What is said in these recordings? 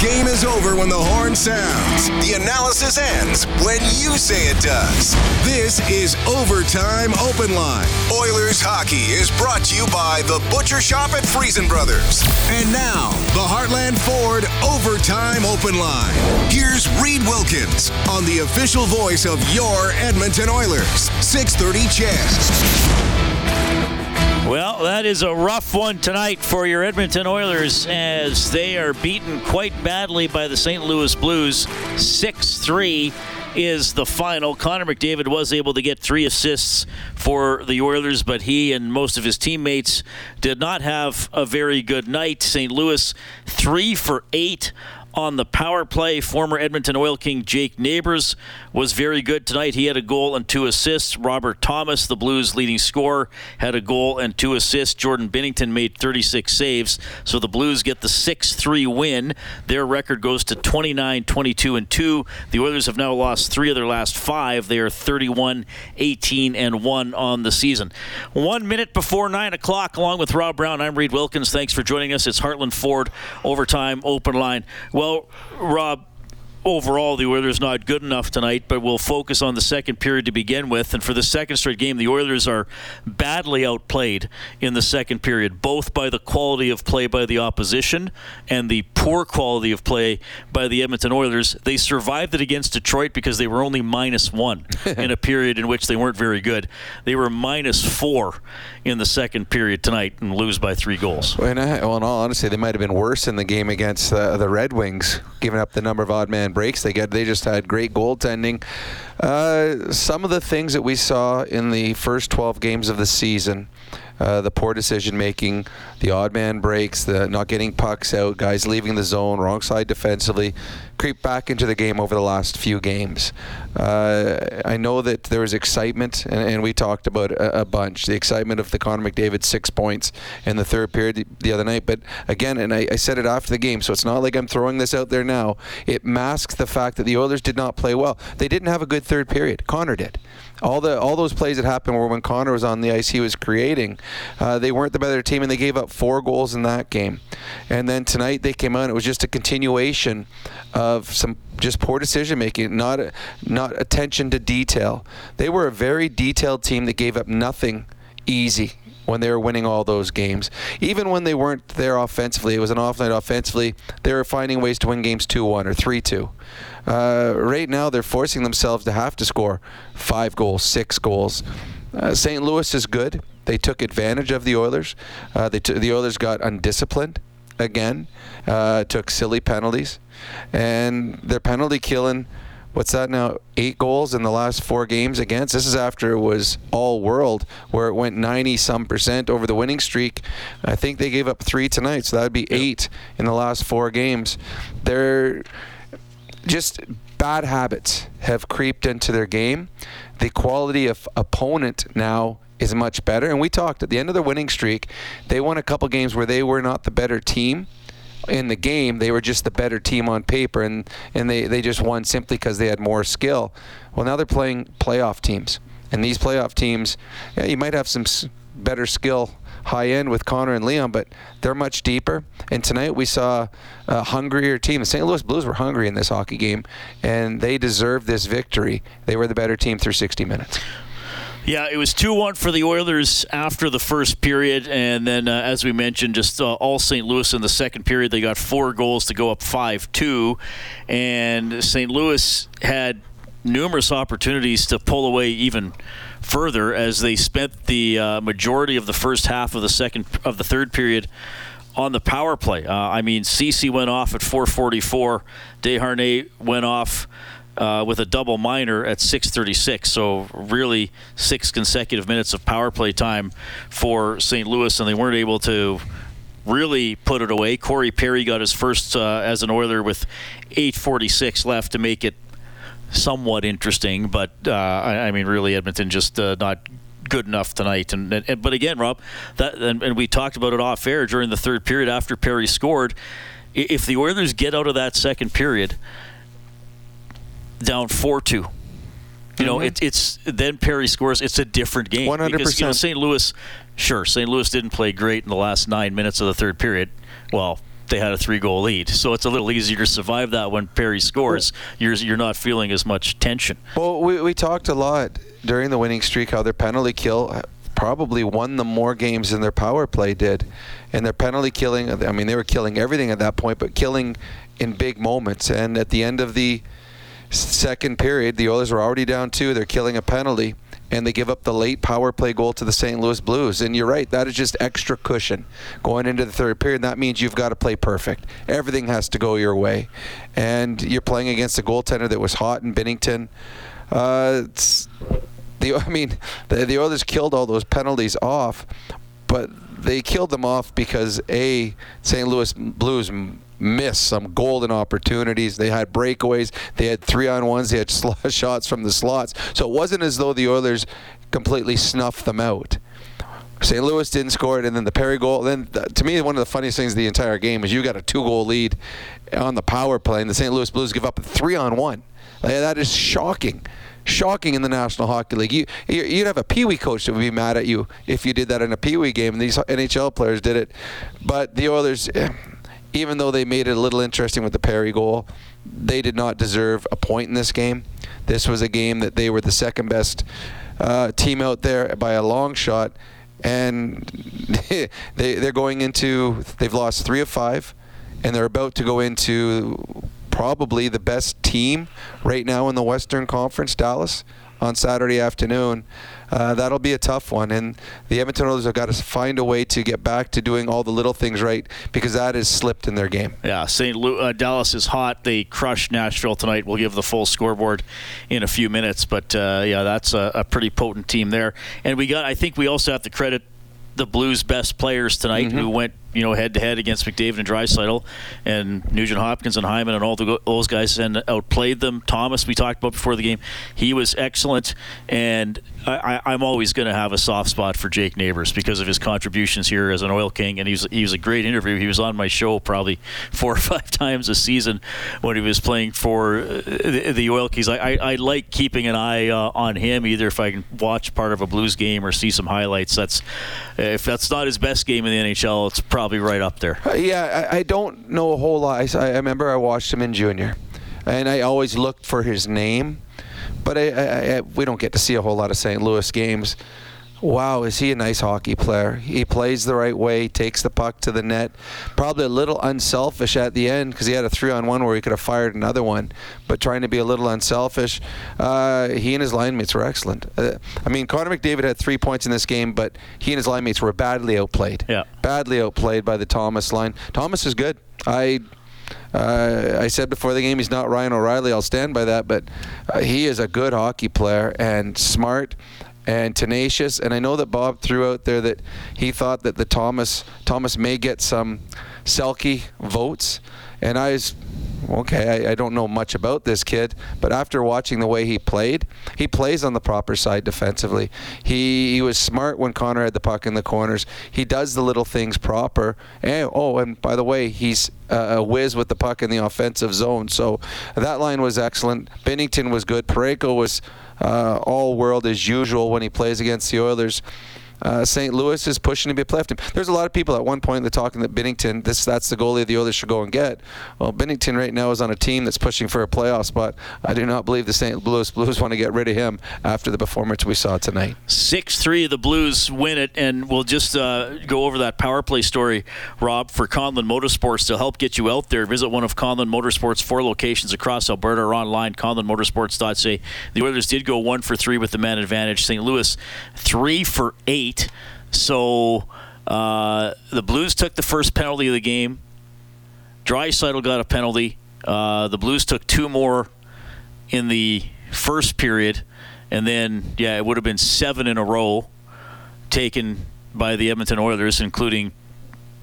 game is over when the horn sounds. The analysis ends when you say it does. This is Overtime Open Line. Oilers hockey is brought to you by the Butcher Shop at Friesen Brothers. And now, the Heartland Ford Overtime Open Line. Here's Reed Wilkins on the official voice of your Edmonton Oilers. 630 Chance. Well, that is a rough one tonight for your Edmonton Oilers as they are beaten quite badly by the St. Louis Blues. 6 3 is the final. Connor McDavid was able to get three assists for the Oilers, but he and most of his teammates did not have a very good night. St. Louis, three for eight on the power play. Former Edmonton Oil King Jake Neighbors was very good tonight. He had a goal and two assists. Robert Thomas, the Blues' leading scorer, had a goal and two assists. Jordan Binnington made 36 saves. So the Blues get the 6 3 win. Their record goes to 29 22 and 2. The Oilers have now lost three of their last five. They are 31 18 and 1 on the season. One minute before 9 o'clock, along with Rob Brown, I'm Reed Wilkins. Thanks for joining us. It's Heartland Ford Overtime Open Line. Well, Rob, overall, the Oilers not good enough tonight, but we'll focus on the second period to begin with. And for the second straight game, the Oilers are badly outplayed in the second period, both by the quality of play by the opposition and the poor quality of play by the Edmonton Oilers. They survived it against Detroit because they were only minus one in a period in which they weren't very good. They were minus four in the second period tonight and lose by three goals. Well, in, all honesty, they might have been worse in the game against uh, the Red Wings, giving up the number of odd man breaks they get. They just had great goaltending. Uh, some of the things that we saw in the first 12 games of the season uh, the poor decision making, the odd man breaks, the not getting pucks out, guys leaving the zone, wrong side defensively, creep back into the game over the last few games. Uh, I know that there was excitement, and, and we talked about a, a, bunch the excitement of the Connor McDavid six points in the third period the, the other night. But again, and I, I said it after the game, so it's not like I'm throwing this out there now. It masks the fact that the Oilers did not play well. They didn't have a good third period. Connor did all the all those plays that happened were when Connor was on the ice. He was creating. Uh, they weren't the better team, and they gave up four goals in that game. And then tonight they came out. It was just a continuation of some just poor decision making, not not attention to detail. They were a very detailed team that gave up nothing easy when they were winning all those games. Even when they weren't there offensively, it was an off night offensively, they were finding ways to win games 2 1 or 3 2. Uh, right now, they're forcing themselves to have to score five goals, six goals. Uh, St. Louis is good. They took advantage of the Oilers. Uh, they t- the Oilers got undisciplined again, uh, took silly penalties, and their penalty killing. What's that now? Eight goals in the last four games against. This is after it was all world, where it went 90 some percent over the winning streak. I think they gave up three tonight, so that would be eight in the last four games. They're just bad habits have creeped into their game. The quality of opponent now is much better. And we talked at the end of the winning streak, they won a couple games where they were not the better team in the game. They were just the better team on paper, and, and they, they just won simply because they had more skill. Well, now they're playing playoff teams. And these playoff teams, yeah, you might have some better skill high end with Connor and Leon, but they're much deeper. And tonight we saw a hungrier team. The St. Louis Blues were hungry in this hockey game, and they deserved this victory. They were the better team through 60 minutes. Yeah, it was 2 1 for the Oilers after the first period. And then, uh, as we mentioned, just uh, all St. Louis in the second period. They got four goals to go up 5 2. And St. Louis had numerous opportunities to pull away even further as they spent the uh, majority of the first half of the second of the third period on the power play. Uh, I mean, Ceci went off at 4:44. Desharnais went off. Uh, with a double minor at 6:36, so really six consecutive minutes of power play time for St. Louis, and they weren't able to really put it away. Corey Perry got his first uh, as an Oiler with 8:46 left to make it somewhat interesting, but uh, I, I, mean, really, Edmonton just uh, not good enough tonight. And, and, but again, Rob, that and, and, we talked about it off air during the third period after Perry scored. If the Oilers get out of that second period down four two. You know, mm-hmm. it, it's then Perry scores. It's a different game. One hundred percent. You know, St. Louis, sure, St. Louis didn't play great in the last nine minutes of the third period. Well, they had a three-goal lead. So it's a little easier to survive that when Perry scores. You're you're not feeling as much tension. Well, we we talked a lot during the winning streak how their penalty kill probably won them more games than their power play did, and their penalty killing. I mean, they were killing everything at that point, but killing in big moments. And at the end of the second period, the Oilers were already down two. They're killing a penalty and they give up the late power play goal to the St. Louis Blues. And you're right, that is just extra cushion going into the third period. That means you've got to play perfect. Everything has to go your way. And you're playing against a goaltender that was hot in Binnington. Uh, the, I mean, the, the Oilers killed all those penalties off, but they killed them off because A, St. Louis Blues missed some golden opportunities. They had breakaways. They had three on ones. They had shots from the slots. So it wasn't as though the Oilers completely snuffed them out. St. Louis didn't score it, and then the Perry goal. Then, to me, one of the funniest things of the entire game is you got a two-goal lead on the power play, and the St. Louis Blues give up a three-on-one. Like, that is shocking shocking in the National Hockey League. You, you'd have a Pee Wee coach that would be mad at you if you did that in a Pee Wee game, and these NHL players did it. But the Oilers, eh, even though they made it a little interesting with the Perry goal, they did not deserve a point in this game. This was a game that they were the second best uh, team out there by a long shot, and they they're going into they've lost three of five, and they're about to go into probably the best team right now in the Western Conference, Dallas, on Saturday afternoon. Uh, that'll be a tough one. And the Edmonton Oilers have got to find a way to get back to doing all the little things right because that has slipped in their game. Yeah, St. Louis, uh, Dallas is hot. They crushed Nashville tonight. We'll give the full scoreboard in a few minutes, but uh, yeah, that's a, a, pretty potent team there. And we got. I think we also have to credit the Blues' best players tonight mm-hmm. who went you know, head to head against McDavid and Draisaitl, and Nugent Hopkins and Hyman and all the, those guys and outplayed them. Thomas, we talked about before the game, he was excellent, and I, am always going to have a soft spot for Jake Neighbors because of his contributions here as an Oil King, and he was he was a great interview. He was on my show probably four or five times a season when he was playing for uh, the, the Oil Kings. I, I, I, like keeping an eye uh, on him, either if I can watch part of a Blues game or see some highlights. That's if that's not his best game in the NHL, it's probably probably right up there. Uh, yeah, I, I, don't know a whole lot. I, I, remember I watched him in junior, and I always looked for his name, but I, we don't get to see a whole lot of St. Louis games wow, is he a nice hockey player? He plays the right way, takes the puck to the net. Probably a little unselfish at the end because he had a three on one where he could have fired another one, but trying to be a little unselfish. Uh, he and his line mates were excellent. Uh, I mean, Connor McDavid had three points in this game, but he and his line mates were badly outplayed. Yeah. Badly outplayed by the Thomas line. Thomas is good. I uh, I said before the game he's not Ryan O'Reilly. I'll stand by that, but uh, he is a good hockey player and smart and tenacious. And I know that Bob threw out there that he thought that the Thomas Thomas may get some Selke votes, and I was okay. I, I, don't know much about this kid, but after watching the way he played, he plays on the proper side defensively. He he was smart when Connor had the puck in the corners. He does the little things proper. And oh, and by the way, he's a whiz with the puck in the offensive zone. So that line was excellent. Binnington was good. Parayko was uh, all world as usual when he plays against the Oilers uh, St. Louis is pushing to be a playoff team. There's a lot of people at one point they're talking that Binnington, this that's the goalie the Oilers should go and get. Well, Binnington right now is on a team that's pushing for a playoff spot. I do not believe the St. Louis Blues want to get rid of him after the performance we saw tonight. Six three, the Blues win it, and we'll just uh, go over that power play story, Rob, for Conlon Motorsports to help get you out there. Visit one of Conlon Motorsports' four locations across Alberta or online conlonmotorsports.ca. The Oilers did go one for three with the man advantage. St. Louis three for eight. So uh, the Blues took the first penalty of the game. Draisaitl got a penalty. Uh, the Blues took two more in the first period, and then yeah, it would have been seven in a row taken by the Edmonton Oilers, including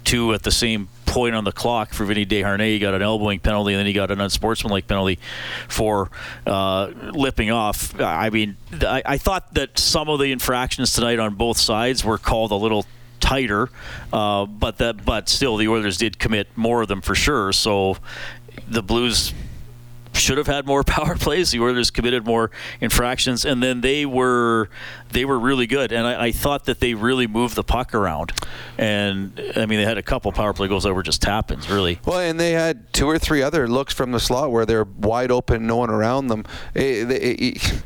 two at the same point on the clock for Vinny Desharnais. He got an elbowing penalty, and then he got an unsportsmanlike penalty for uh, lipping off. I mean, I, I, thought that some of the infractions tonight on both sides were called a little tighter, uh, but that but still the Oilers did commit more of them for sure. So the Blues should have had more power plays. The Oilers committed more infractions, and then they were they were really good. And I, I, thought that they really moved the puck around. And I mean, they had a couple power play goals that were just tap-ins, really. Well, and they had two or three other looks from the slot where they're wide open, no one around them. It, it, it,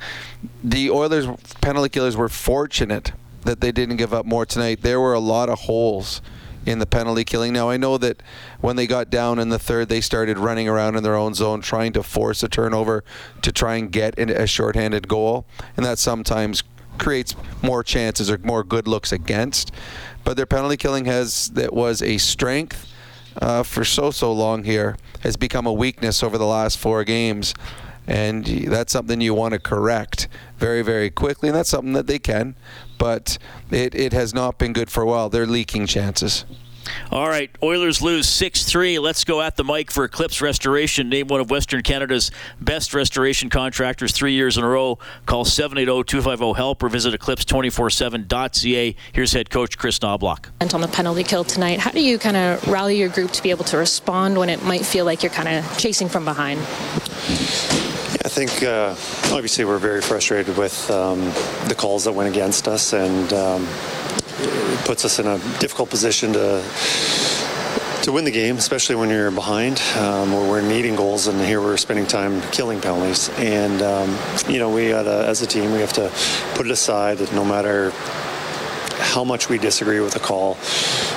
the Oilers penalty killers were fortunate that they didn't give up more tonight. There were a lot of holes in the penalty killing. Now I know that when they got down in the third, they started running around in their own zone, trying to force a turnover to try and get a shorthanded goal, and that sometimes creates more chances or more good looks against. But their penalty killing has that was a strength uh, for so so long here has become a weakness over the last four games. And that's something you want to correct very, very quickly. And that's something that they can but it, it has not been good for a while. They're leaking chances. All right, Oilers lose 6 3. Let's go at the mic for Eclipse Restoration. Name one of Western Canada's best restoration contractors three years in a row. Call 780 250 HELP or visit eclipse247.ca. Here's head coach Chris Knoblauch. And on the penalty kill tonight, how do you kind of rally your group to be able to respond when it might feel like you're kind of chasing from behind? I think uh, obviously we're very frustrated with um, the calls that went against us, and um, it puts us in a difficult position to to win the game, especially when you're behind, um, where we're needing goals, and here we're spending time killing penalties. And um, you know, we gotta, as a team, we have to put it aside. That no matter how much we disagree with a call,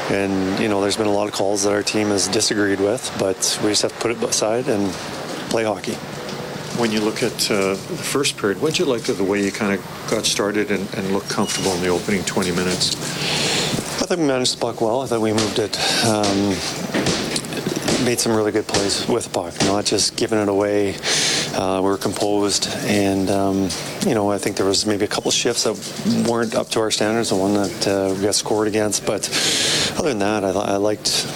and you know, there's been a lot of calls that our team has disagreed with, but we just have to put it aside and play hockey when you look at uh, the first period, what did you like of the way you kind of got started and, and, looked comfortable in the opening 20 minutes? I think we managed the puck well. I thought we moved it. Um, made some really good plays with the puck, not just giving it away. Uh, we were composed, and um, you know I think there was maybe a couple shifts that weren't up to our standards. The one that uh, we got scored against, but other than that, I, I liked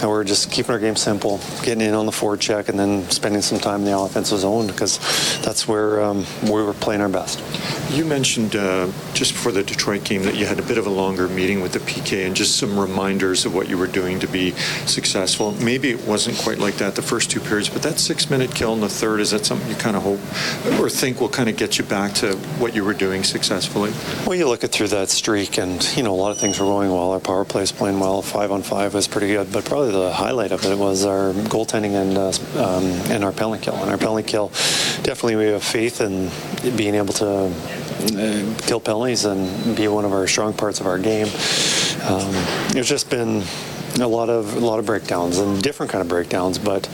and we're just keeping our game simple, getting in on the forward check, and then spending some time in the offensive zone because that's where um, we were playing our best. You mentioned uh, just before the Detroit game that you had a bit of a longer meeting with the PK and just some reminders of what you were doing to be successful. Maybe it wasn't quite like that the first two periods, but that six-minute kill in the third is that something you kind of hope or think will kind of get you back to what you were doing successfully? Well, you look at through that streak, and you know a lot of things were going well. Our power play is playing well. Five on five was pretty good, but probably the highlight of it was our goaltending and uh, um, and our penalty kill. And our penalty kill, definitely we have faith in being able to uh, kill penalties and be one of our strong parts of our game. Um, it's just been a lot of a lot of breakdowns and different kind of breakdowns. But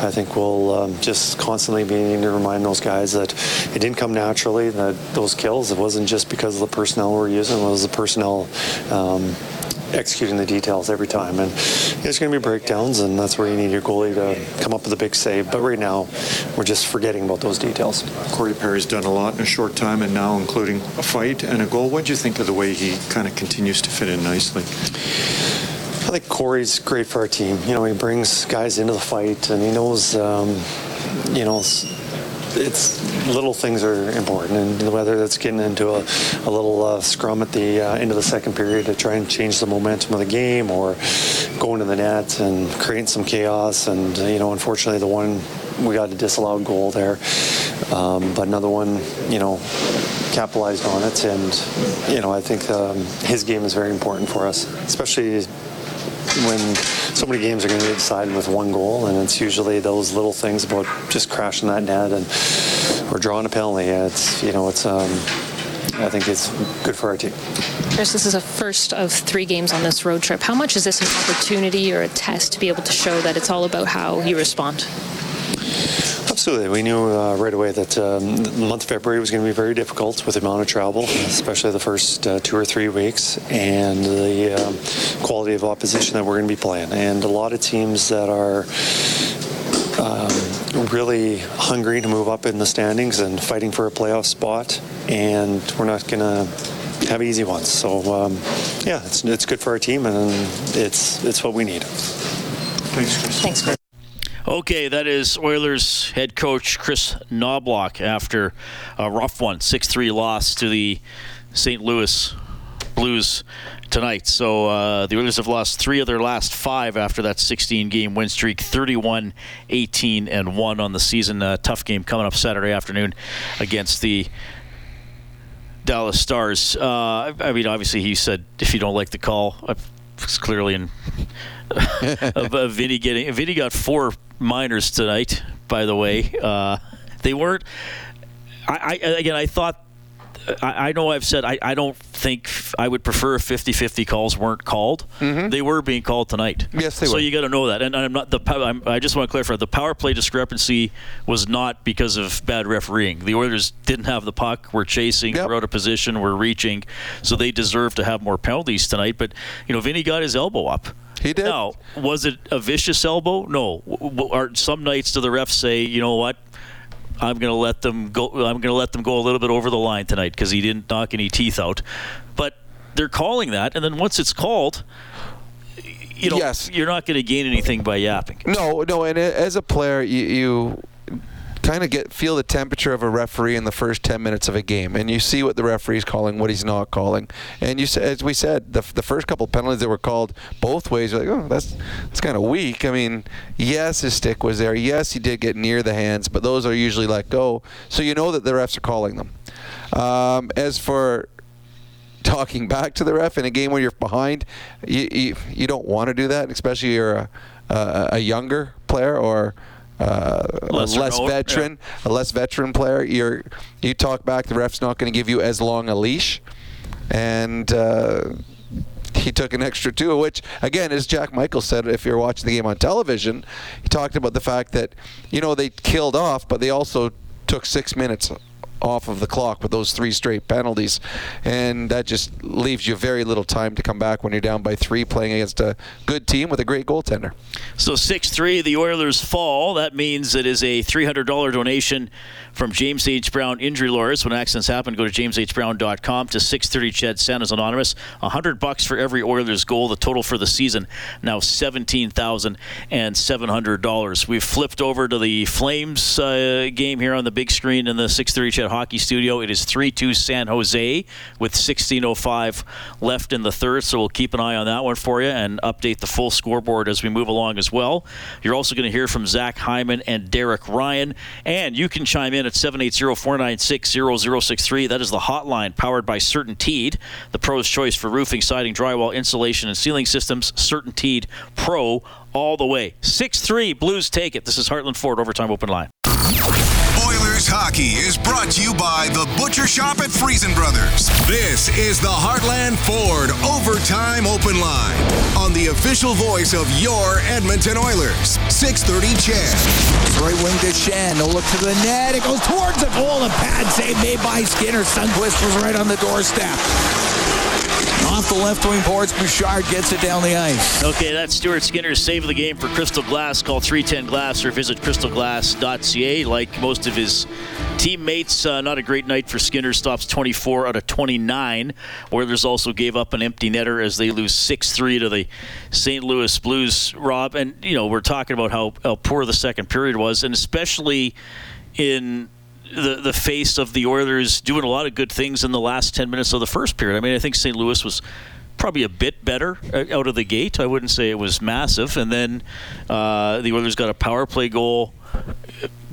I think we'll um, just constantly be needing to remind those guys that it didn't come naturally. That those kills it wasn't just because of the personnel we're using. It was the personnel. Um, executing the details every time. And there's going to be breakdowns, and that's where you need your goalie to come up with a big save. But right now, we're just forgetting about those details. Corey Perry's done a lot in a short time, and now including a fight and a goal. What do you think of the way he kind of continues to fit in nicely? I think Corey's great for our team. You know, he brings guys into the fight, and he knows, um, you know, it's little things are important, and whether that's getting into a, a little uh, scrum at the uh, end of the second period to try and change the momentum of the game, or going to the net and creating some chaos. And you know, unfortunately, the one we got a disallowed goal there, um, but another one, you know, capitalized on it. And you know, I think um, his game is very important for us, especially when so many games are going to be decided with one goal, and it's usually those little things about just crashing that net and or drawing a penalty. It's you know it's. Um, I think it's good for our team. Chris, this is a first of three games on this road trip. How much is this an opportunity or a test to be able to show that it's all about how you respond? Absolutely. We knew uh, right away that um, the month of February was going to be very difficult with the amount of travel, especially the first uh, two or three weeks, and the um, quality of opposition that we're going to be playing. And a lot of teams that are um, really hungry to move up in the standings and fighting for a playoff spot, and we're not going to have easy ones. So um, yeah, it's, it's good for our team, and it's it's what we need. Thanks, Chris. Thanks, Kris. Okay, that is Oilers head coach Chris Knoblauch after a rough one, 6 3 loss to the St. Louis Blues tonight. So uh, the Oilers have lost three of their last five after that 16 game win streak 31, 18, and 1 on the season. Tough game coming up Saturday afternoon against the Dallas Stars. Uh, I mean, obviously, he said if you don't like the call, it's clearly in. of, of Vinny getting Vinny got four minors tonight. By the way, uh, they weren't. I, I again, I thought I, I, know I've said I, I don't think I would prefer if 50-50 calls weren't called. Mm-hmm. They were being called tonight. Yes, they so were. So you got to know that. And I'm not the. I'm, i just want to clarify: the power play discrepancy was not because of bad refereeing. The Oilers didn't have the puck. We're chasing. Yep. We're out of position. We're reaching. So they deserve to have more penalties tonight. But you know, Vinny got his elbow up. He did. Now, was it a vicious elbow? No. Are some nights do the refs say, you know what? I'm going to let them go. I'm going to let them go a little bit over the line tonight because he didn't knock any teeth out. But they're calling that, and then once it's called, you know, yes. you're not going to gain anything by yapping. No, no. And as a player, you, you kind of get feel the temperature of a referee in the first 10 minutes of a game and you see what the referee's calling what he's not calling. And you as we said the, the first couple penalties that were called both ways you're like oh that's that's kind of weak. I mean yes his stick was there. Yes he did get near the hands but those are usually let go. So you know that the refs are calling them. Um, as for talking back to the ref in a game where you're behind you, you, you don't want to do that especially you're a, a, a younger player or uh, a less veteran, yeah. a less veteran player, you're you talk back. The ref's not going to give you as long a leash, and. Uh, he took an extra two, which again, as Jack Michaels said, if you're watching the game on television, he talked about the fact that you know they killed off, but they also took six minutes off of the clock with those three straight penalties, and that just leaves you very little time to come back when you're down by three, playing against a good team with a great goaltender. So six three, the Oilers fall. That means it is a three hundred dollar donation from James H. Brown Injury Lawyers. When accidents happen, go to jameshbrown.com to six thirty. Ched Santa's Anonymous. Hundred bucks for every Oilers goal. The total for the season now seventeen thousand and seven hundred dollars. We've flipped over to the Flames uh, game here on the big screen in the six thirty. Ched Hockey Studio. It is 3 2 San Jose with 16.05 left in the third, so we'll keep an eye on that one for you and update the full scoreboard as we move along as well. You're also going to hear from Zach Hyman and Derek Ryan, and you can chime in at 780 496 0063. That is the hotline powered by CertainTeed, the pro's choice for roofing, siding, drywall, insulation, and ceiling systems. CertainTeed Pro all the way. 6 3 Blues take it. This is Heartland Ford Overtime Open Line. Hockey is brought to you by the Butcher Shop at Friesen Brothers. This is the Heartland Ford Overtime Open Line on the official voice of your Edmonton Oilers. 630 Ched. Right wing to Schenn. No look to the net. It goes towards the goal. A pad save made by Skinner. Sundqvist was right on the doorstep. Off the left wing boards, Bouchard gets it down the ice. Okay, that's Stuart Skinner's save of the game for Crystal Glass. Call 310 Glass or visit crystalglass.ca. Like most of his teammates, uh, not a great night for Skinner. Stops 24 out of 29. Oilers also gave up an empty netter as they lose 6 3 to the St. Louis Blues, Rob. And, you know, we're talking about how, how poor the second period was, and especially in the the face of the Oilers doing a lot of good things in the last 10 minutes of the first period. I mean, I think St. Louis was probably a bit better uh, out of the gate. I wouldn't say it was massive. And then uh, the Oilers got a power play goal,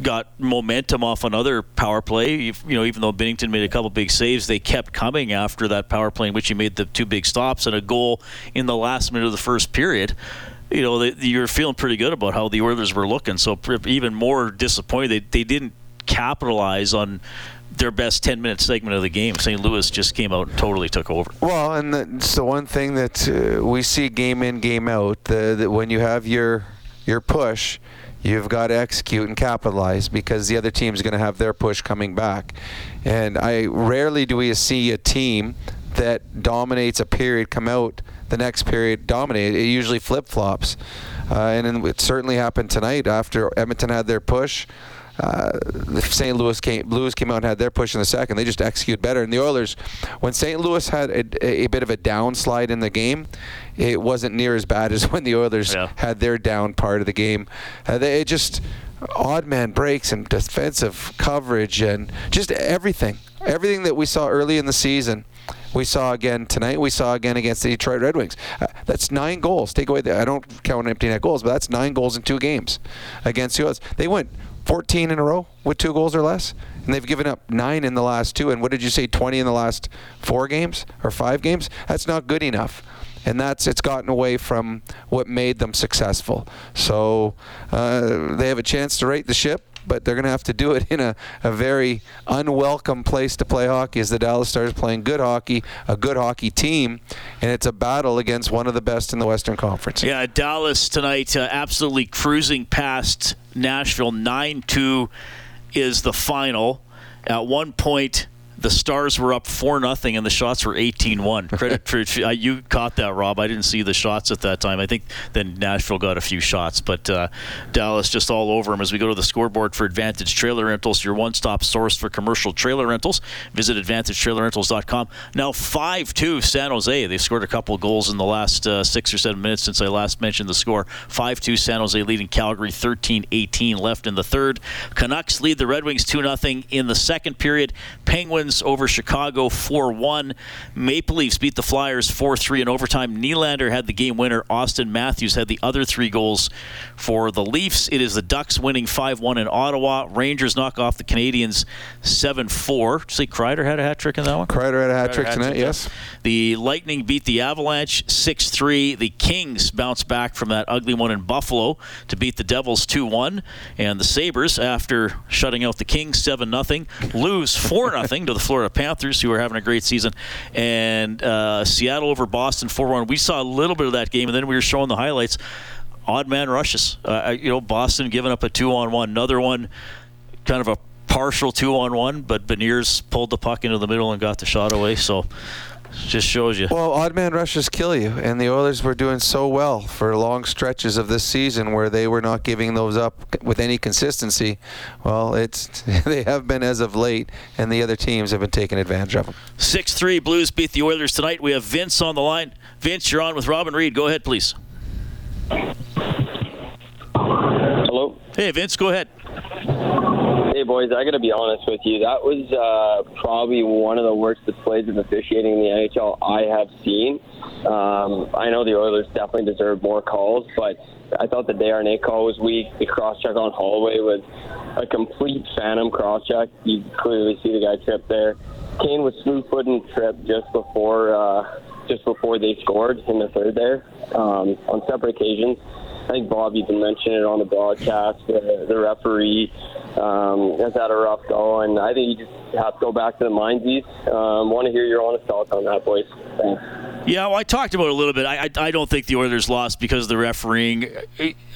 got momentum off another power play. You, know, even though Binnington made a couple big saves, they kept coming after that power play in which he made the two big stops and a goal in the last minute of the first period you know, you're feeling pretty good about how the Oilers were looking. So even more disappointed, they, they didn't capitalize on their best 10 minute segment of the game. St. Louis just came out and totally took over. Well, and it's the one thing that uh, we see game in, game out. The, that when you have your your push, you've got to execute and capitalize because the other team is going to have their push coming back. And I rarely do we see a team that dominates a period come out the next period dominate. It usually flip flops. Uh, and it certainly happened tonight after Edmonton had their push uh, St. Louis came, Blues came out and had their push in the second. They just executed better. And the Oilers, when St. Louis had a, a, bit of a downslide in the game, it wasn't near as bad as when the Oilers yeah. had their down part of the game. Uh, they it just odd man breaks and defensive coverage and just everything, everything that we saw early in the season We saw again tonight. We saw again against the Detroit Red Wings. Uh, that's nine goals. Take away the I don't count empty net goals, but that's nine goals in two games against the Oilers. They went 14 in a row with two goals or less, and they've given up nine in the last two. And what did you say, 20 in the last four games or five games? That's not good enough. And that's it's gotten away from what made them successful. So uh, they have a chance to right the ship but they're going to have to do it in a, a very unwelcome place to play hockey as the Dallas Stars playing good hockey, a good hockey team, and it's a battle against one of the best in the Western Conference. Yeah, Dallas tonight uh, absolutely cruising past Nashville. 9 2 is the final. At one point, the Stars were up four nothing, and the shots were 18-1. Credit for uh, you caught that, Rob. I didn't see the shots at that time. I think then Nashville got a few shots, but uh, Dallas just all over them. As we go to the scoreboard for Advantage Trailer Rentals, your one-stop source for commercial trailer rentals. Visit AdvantageTrailerRentals.com. Now 5-2 San Jose. They scored a couple goals in the last uh, six or seven minutes since I last mentioned the score. 5-2 San Jose leading Calgary 13-18 left in the third. Canucks lead the Red Wings 2-0 in the second period. Penguins over Chicago 4 1. Maple Leafs beat the Flyers 4 3 in overtime. Nylander had the game winner. Auston Matthews had the other three goals for the Leafs. It is the Ducks winning 5 1 in Ottawa. Rangers knock off the Canadiens 7 4. Did you say Kreider had a hat trick in that one? Kreider had a hat trick tonight, yes. The Lightning beat the Avalanche 6 3. The Kings bounce back from that ugly one in Buffalo to beat the Devils 2 1. And the Sabres, after shutting out the Kings 7 0, lose 4 0 to the Florida Panthers, who are having a great season, and uh, Seattle over Boston 4 1. We saw a little bit of that game, and then we were showing the highlights. Odd man rushes. Uh, you know, Boston giving up a two on one. Another one, kind of a partial two on one, but Beniers pulled the puck into the middle and got the shot away. So just shows you. Well, odd man rushes kill you, and the Oilers were doing so well for long stretches of this season where they were not giving those up with any consistency. Well, it's they have been as of late, and the other teams have been taking advantage of them. Six three Blues beat the Oilers tonight. We have Vince on the line. Vince, you're on with Rob and Reed. Go ahead, please. Hello. Hey, Vince, go ahead. Hey, boys, I got to be honest with you. That was uh, probably one of the worst displays of officiating in the NHL I have seen. Um, I know the Oilers definitely deserve more calls, but I thought the Desharnais call was weak. The cross check on Holloway was a complete phantom cross check. You clearly see the guy trip there. Kane was slew footing trip just before uh, just before they scored in the third there um, on separate occasions. I think Bob even mentioned it on the broadcast. The, the referee um, has had a rough go, and I think you just have to go back to the mindsies. Um, want to hear your honest thoughts on that, boys. Thanks. Yeah, well, I talked about it a little bit. I, I, I don't think the Oilers lost because of the refereeing.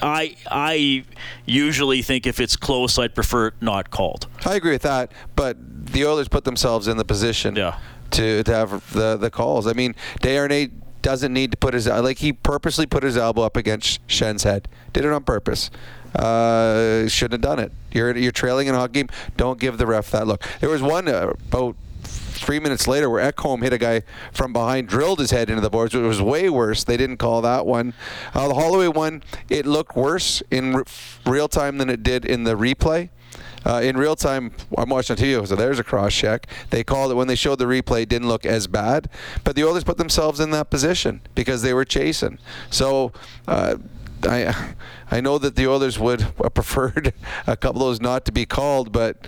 I I usually think if it's close, I'd prefer it not called. I agree with that, but the Oilers put themselves in the position Yeah. to, to have the the calls. I mean, Day Desharnais doesn't need to put his like he purposely put his elbow up against Schenn's head. Did it on purpose. Uh, shouldn't have done it. You're you're trailing in a hockey game. Don't give the ref that look. There was one uh, about three minutes later where Ekholm hit a guy from behind, drilled his head into the boards. It was way worse. They didn't call that one. Uh, the Holloway one, it looked worse in re- real time than it did in the replay. Uh, in real time, I'm watching on TV, so there's a cross check. They called it when they showed the replay, didn't look as bad. But the Oilers put themselves in that position because they were chasing. So uh, I, I know that the Oilers would have preferred a couple of those not to be called, but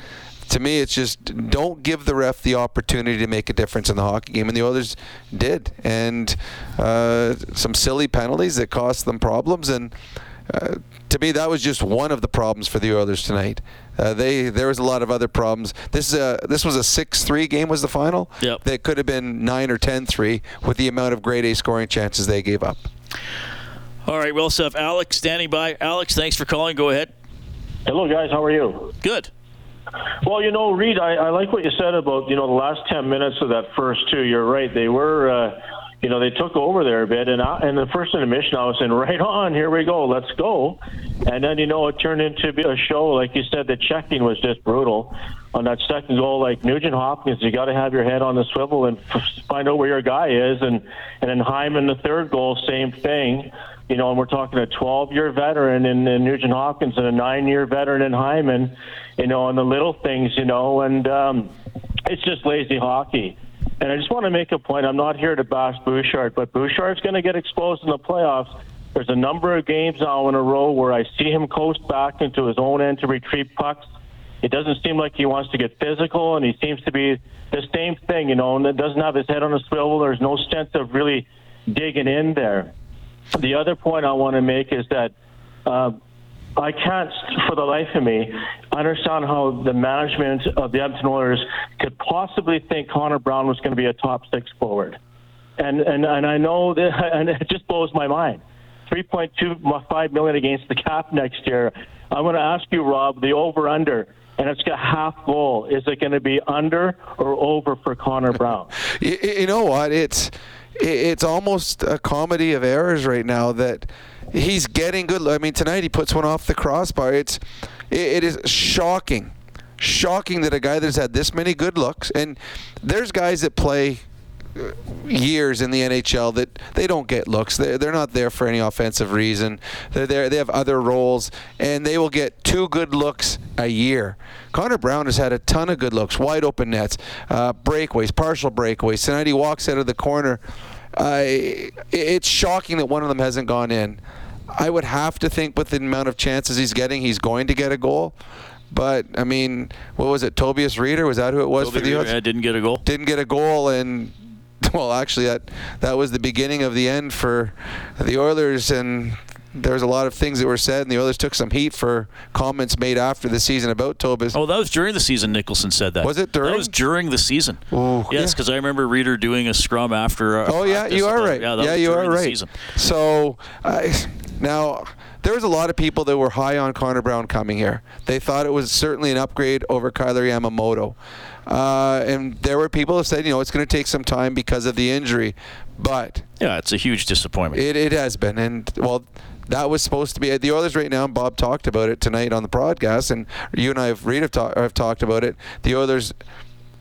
to me, it's just don't give the ref the opportunity to make a difference in the hockey game, and the Oilers did, and uh, some silly penalties that cost them problems. And uh, to me, that was just one of the problems for the Oilers tonight. Uh, they there was a lot of other problems. This is a this was a six-three game was the final. Yep. That could have been nine or 10-3 with the amount of grade A scoring chances they gave up. All right, well, also have Alex standing by. Alex, thanks for calling. Go ahead. Hello, guys. How are you? Good. Well, you know, Reed, I, I like what you said about you know the last ten minutes of that first two. You're right; they were, uh, you know, they took over there a bit, and I, and the first intermission, I was saying, right on, here we go, let's go, and then you know it turned into a show. Like you said, the checking was just brutal on that second goal. Like Nugent Hopkins, you got to have your head on the swivel and find out where your guy is, and and then Hyman, the third goal, same thing. You know, and we're talking a 12-year veteran in, in Nugent Hopkins and a nine-year veteran in Hyman. You know, and the little things. You know, and um, it's just lazy hockey. And I just want to make a point. I'm not here to bash Bouchard, but Bouchard's going to get exposed in the playoffs. There's a number of games now in a row where I see him coast back into his own end to retrieve pucks. It doesn't seem like he wants to get physical, and he seems to be the same thing, you know, and doesn't have his head on a swivel. There's no sense of really digging in there. The other point I want to make is that uh, I can't, for the life of me, understand how the management of the Edmonton Oilers could possibly think Connor Brown was going to be a top six forward. And, and, and I know that, and it just blows my mind. 3.25 million against the cap next year. I'm going to ask you, Rob, the over under and it's got half goal. Is it going to be under or over for Connor Brown? you, you know what? It's it's almost a comedy of errors right now that he's getting good. I mean, tonight he puts one off the crossbar. It's it, it is shocking, shocking that a guy that's had this many good looks, and there's guys that play years in the NHL that they don't get looks. They're, they're not there for any offensive reason. They're there. They have other roles, and they will get two good looks a year. Connor Brown has had a ton of good looks, wide open nets, uh, breakaways, partial breakaways. Tonight he walks out of the corner. Uh, it's shocking that one of them hasn't gone in. I would have to think with the amount of chances he's getting, he's going to get a goal. But I mean, what was it? Tobias Rieder was that who it was Toby for the Rieder, yeah, didn't get a goal. Didn't get a goal, and well, actually, that that was the beginning of the end for the Oilers, and there was a lot of things that were said, and the Oilers took some heat for comments made after the season about Tobias. Oh, that was during the season. Nicholson said that. Was it during? That was during the season. Ooh, yes, yeah. because I remember Rieder doing a scrum after. Oh yeah, you are right. Yeah, that yeah was you are the right. season. So I, now there was a lot of people that were high on Connor Brown coming here. They thought it was certainly an upgrade over Kailer Yamamoto. Uh, and there were people who said, you know, it's going to take some time because of the injury. But Yeah, it's a huge disappointment. it, it has been. And, well, that was supposed to be the Oilers right now. Bob talked about it tonight on the broadcast, and you and I have read have, ta- have talked about it. The Oilers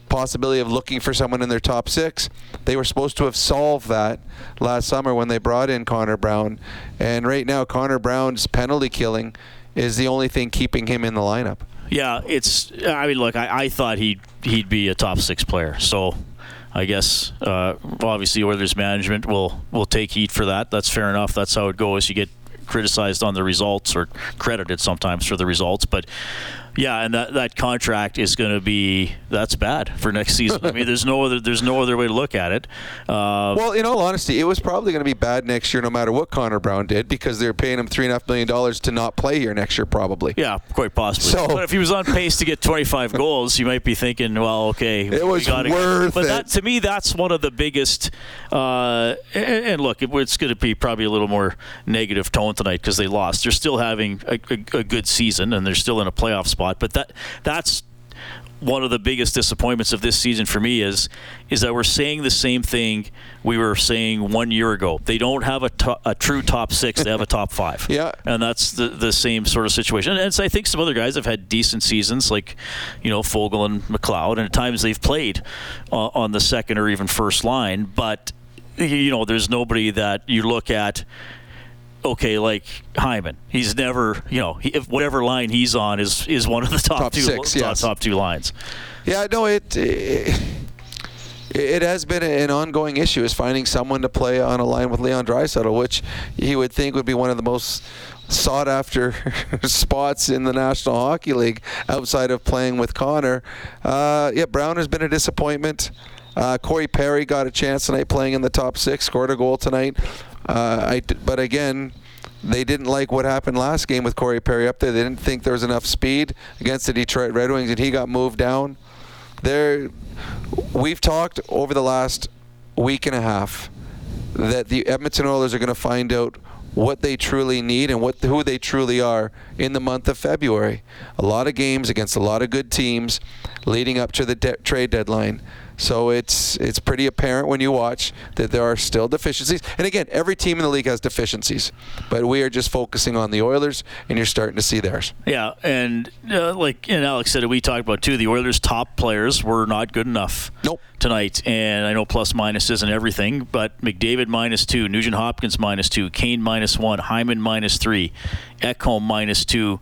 possibility of looking for someone in their top six. They were supposed to have solved that last summer when they brought in Connor Brown, and right now Connor Brown's penalty killing is the only thing keeping him in the lineup. Yeah, it's. I mean, look, I, I thought he'd he'd be a top six player. So, I guess uh, obviously Oilers management will will take heat for that. That's fair enough. That's how it goes. You get criticized on the results or credited sometimes for the results, but yeah, and that, that contract is going to be that's bad for next season. I mean, there's no other there's no other way to look at it. Uh, Well, in all honesty, it was probably going to be bad next year, no matter what Connor Brown did, because they're paying him three and a half million dollars to not play here next year, probably. Yeah, quite possibly. So- but if he was on pace to get 25 goals, you might be thinking, well, okay, It was gotta worth But it. that to me, that's one of the biggest. Uh, and, and look, it, it's going to be probably a little more negative tone tonight because they lost. They're still having a, a, a good season and they're still in a playoff spot. But that that's one of the biggest disappointments of this season for me is is that we're saying the same thing we were saying one year ago. They don't have a, to- a true top six; they have a top five. Yeah. and that's the the same sort of situation. And so I think some other guys have had decent seasons, like you know Foegele and McLeod, and at times they've played uh, on the second or even first line. But you know, there's nobody that you look at okay, like Hyman, he's never, you know, he, if whatever line he's on is is one of the top, Top two six, top, yes. top two lines. Yeah, no, it, it it has been an ongoing issue is finding someone to play on a line with Leon Draisaitl, which you would think would be one of the most sought after spots in the National Hockey League outside of playing with Connor. Uh, yeah, Brown has been a disappointment. Uh, Corey Perry got a chance tonight playing in the top six, scored a goal tonight. Uh, I, but again, they didn't like what happened last game with Corey Perry up there. They didn't think there was enough speed against the Detroit Red Wings, and he got moved down. There, we've talked over the last week and a half that the Edmonton Oilers are going to find out what they truly need and what who they truly are in the month of February. A lot of games against a lot of good teams leading up to the de- trade deadline. So it's it's pretty apparent when you watch that there are still deficiencies. And again, every team in the league has deficiencies, but we are just focusing on the Oilers, and you're starting to see theirs. Yeah, and uh, like and Alex said, we talked about too. The Oilers' top players were not good enough. Nope. Tonight, and I know plus minus isn't everything, but McDavid minus two, Nugent Hopkins minus two, Kane minus one, Hyman minus three, Ekholm minus two,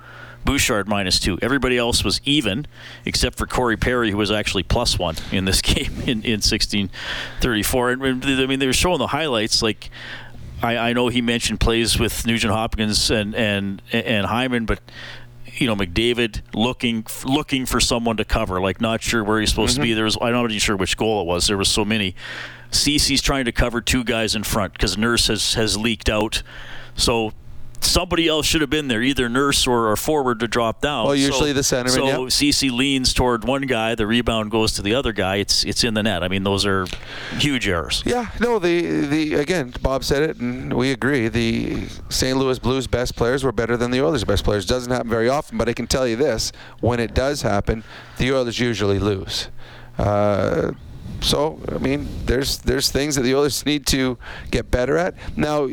Bouchard minus two. Everybody else was even, except for Corey Perry, who was actually plus one in this game in, in 1634. And I mean, they were showing the highlights. Like, I, I know he mentioned plays with Nugent Hopkins and and and Hyman, but you know McDavid looking looking for someone to cover, like not sure where he's supposed mm-hmm. to be. Mm-hmm. There was I'm not even sure which goal it was. There was so many. Ceci's trying to cover two guys in front because Nurse has has leaked out. So somebody else should have been there, either Nurse or, or forward to drop down. Well, usually so, the center. So yep. Ceci leans toward one guy, the rebound goes to the other guy. It's it's in the net. I mean, those are huge errors. Yeah, no. The the again, Bob said it, and we agree. The St. Louis Blues best players were better than the Oilers' best players. Doesn't happen very often, but I can tell you this: when it does happen, the Oilers usually lose. Uh, so I mean, there's there's things that the Oilers need to get better at. Now,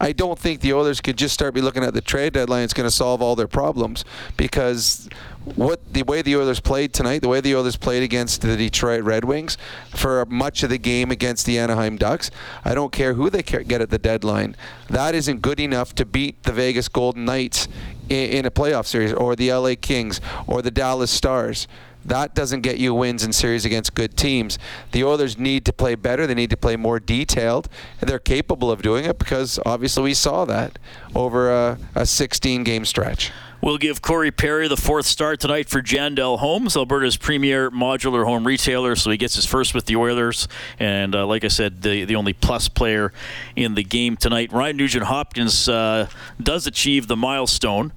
I don't think the Oilers could just start be looking at the trade deadline. It's going to solve all their problems because what the way the Oilers played tonight, the way the Oilers played against the Detroit Red Wings for much of the game against the Anaheim Ducks, I don't care who they get at the deadline. That isn't good enough to beat the Vegas Golden Knights in, a playoff series or the LA Kings or the Dallas Stars. That doesn't get you wins in series against good teams. The Oilers need to play better. They need to play more detailed. And they're capable of doing it because obviously we saw that over a, a 16 game stretch. We'll give Corey Perry the fourth start tonight for Jandel Homes, Alberta's premier modular home retailer. So he gets his first with the Oilers, and uh, like I said, the the only plus player in the game tonight. Ryan Nugent Hopkins uh, does achieve the milestone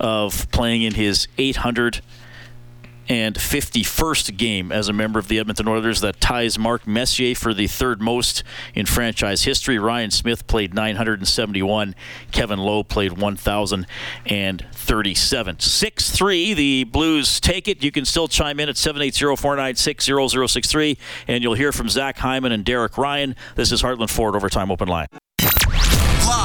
of playing in his 800- and 51st game as a member of the Edmonton Oilers that ties Mark Messier for the third most in franchise history. Ryan Smyth played 971. Kevin Lowe played 1,037. 6 3, the Blues take it. You can still chime in at 780 496 0063, and you'll hear from Zach Hyman and Derek Ryan. This is Heartland Ford Overtime Open Line.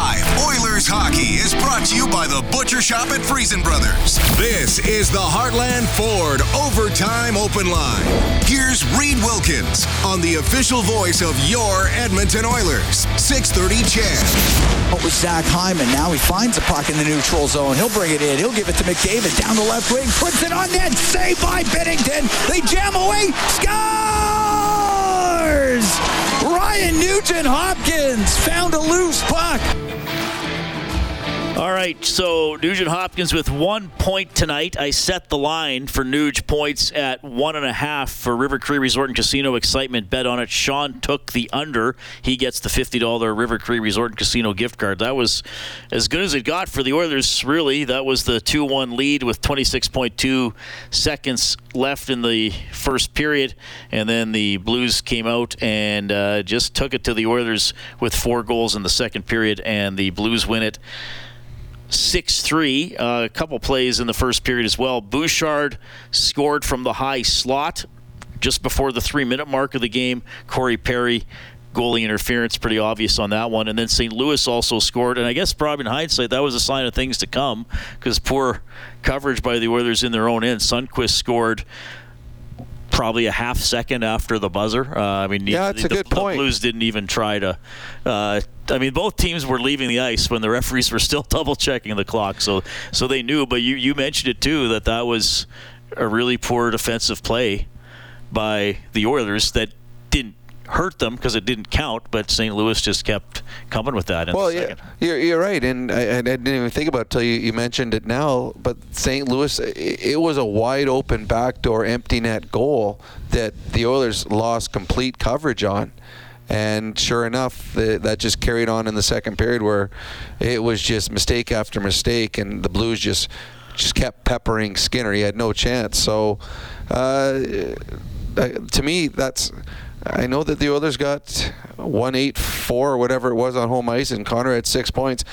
Live Oilers hockey is brought to you by the Butcher Shop at Friesen Brothers. This is the Heartland Ford Overtime Open Line. Here's Reed Wilkins on the official voice of your Edmonton Oilers. 630 CHED. What was Zach Hyman? Now he finds a puck in the neutral zone. He'll bring it in. He'll give it to McDavid down the left wing. Puts it on net. Saved by Binnington. They jam away. Scores! Ryan Nugent Hopkins found a loose puck. All right, so Nugent Hopkins with one point tonight. I set the line for Nuge points at one and a half for River Cree Resort and Casino excitement. Bet on it. Sean took the under. He gets the fifty dollar River Cree Resort and Casino gift card. That was as good as it got for the Oilers. Really, that was the two one lead with twenty six point two seconds left in the first period, and then the Blues came out and uh, just took it to the Oilers with four goals in the second period, and the Blues win it. 6 3. Uh, a couple plays in the first period as well. Bouchard scored from the high slot just before the three minute mark of the game. Corey Perry, goalie interference, pretty obvious on that one. And then St. Louis also scored. And I guess, probably in hindsight, that was a sign of things to come because poor coverage by the Oilers in their own end. Sundqvist scored probably a half second after the buzzer. Uh, I mean, yeah, the, a good the point. Blues didn't even try to. Uh, I mean, both teams were leaving the ice when the referees were still double checking the clock, so so they knew. But you you mentioned it too that that was a really poor defensive play by the Oilers that hurt them because it didn't count, but St. Louis just kept coming with that. well, yeah, you're, you're right, and I, I, didn't even think about it until you, you mentioned it now. But St. Louis, it, it was a wide open backdoor empty net goal that the Oilers lost complete coverage on. And sure enough, the, that just carried on in the second period where it was just mistake after mistake, and the Blues just just kept peppering Skinner. He had no chance. So, uh, to me, that's I know that the Oilers got one eight four or whatever it was on home ice, and Connor had six points.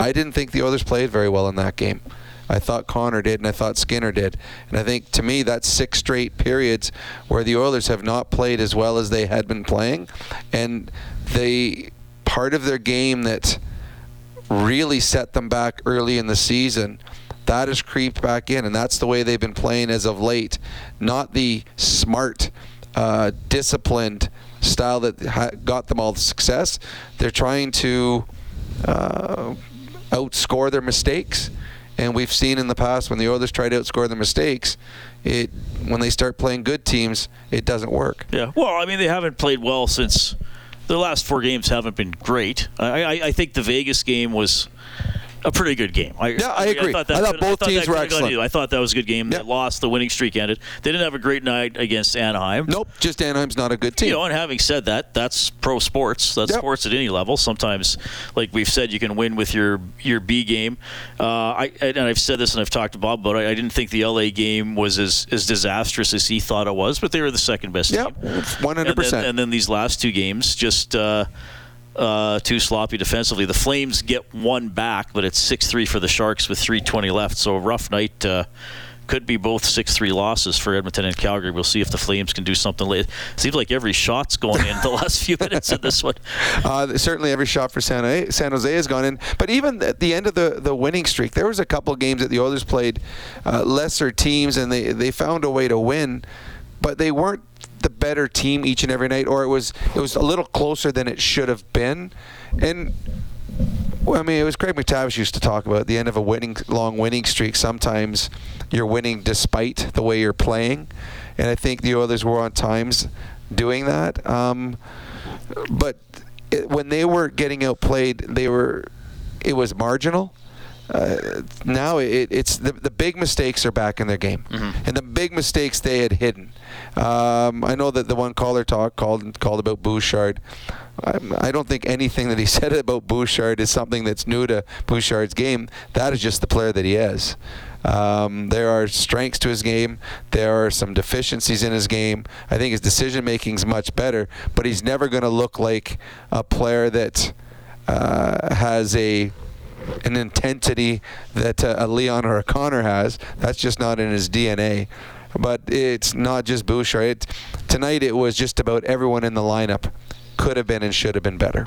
I didn't think the Oilers played very well in that game. I thought Connor did, and I thought Skinner did. And I think to me, that's six straight periods where the Oilers have not played as well as they had been playing. And they, part of their game that really set them back early in the season, that has creeped back in. And that's the way they've been playing as of late. Not the smart, uh, disciplined style that ha- got them all the success. They're trying to uh, outscore their mistakes And we've seen in the past when the Oilers try to outscore their mistakes, it when they start playing good teams, it doesn't work. Yeah. Well, I mean, they haven't played well since the last four games haven't been great. I, I, I think the Vegas game was a pretty good game. I, yeah, I agree. I thought, I thought both I thought teams were excellent. I thought that was a good game. Yep. They lost. The winning streak ended. They didn't have a great night against Anaheim. Nope. Just Anaheim's not a good team. You know, and having said that, that's pro sports. That's yep. sports at any level. Sometimes, like we've said, you can win with your your B game. Uh, I and I've said this and I've talked to Bob about. It, I didn't think the LA game was as as disastrous as he thought it was, but they were the second best yep. team. One hundred percent. And then these last two games, just. Uh, uh, too sloppy defensively. The Flames get one back, but it's 6 3 for the Sharks with 3.20 left. So a rough night. Uh, could be both 6-3 losses for Edmonton and Calgary. We'll see if the Flames can do something late. Seems like every shot's going in the last few minutes of this one. Uh, certainly every shot for San Jose, San Jose has gone in. But even at the end of the, the winning streak, there was a couple games that the Oilers played uh, lesser teams and they, they found a way to win, but they weren't the better team each and every night, or it was it was a little closer than it should have been. And well, I mean, it was Craig MacTavish used to talk about the end of a winning long winning streak. Sometimes you're winning despite the way you're playing, and I think the Oilers were on times doing that. Um, but it, when they were getting outplayed, they were it was marginal uh, now it, it's the, the big mistakes are back in their game, mm-hmm. and the big mistakes they had hidden. Um, I know that the one caller talk called called about Bouchard. I, don't think anything that he said about Bouchard is something that's new to Bouchard's game. That is just the player that he is. Um, there are strengths to his game. There are some deficiencies in his game. I think his decision making is much better, but he's never going to look like a player that uh, has a an intensity that uh, a Leon or a Connor has. That's just not in his DNA. But it's not just Bouchard. It, tonight it was just about everyone in the lineup could have been and should have been better.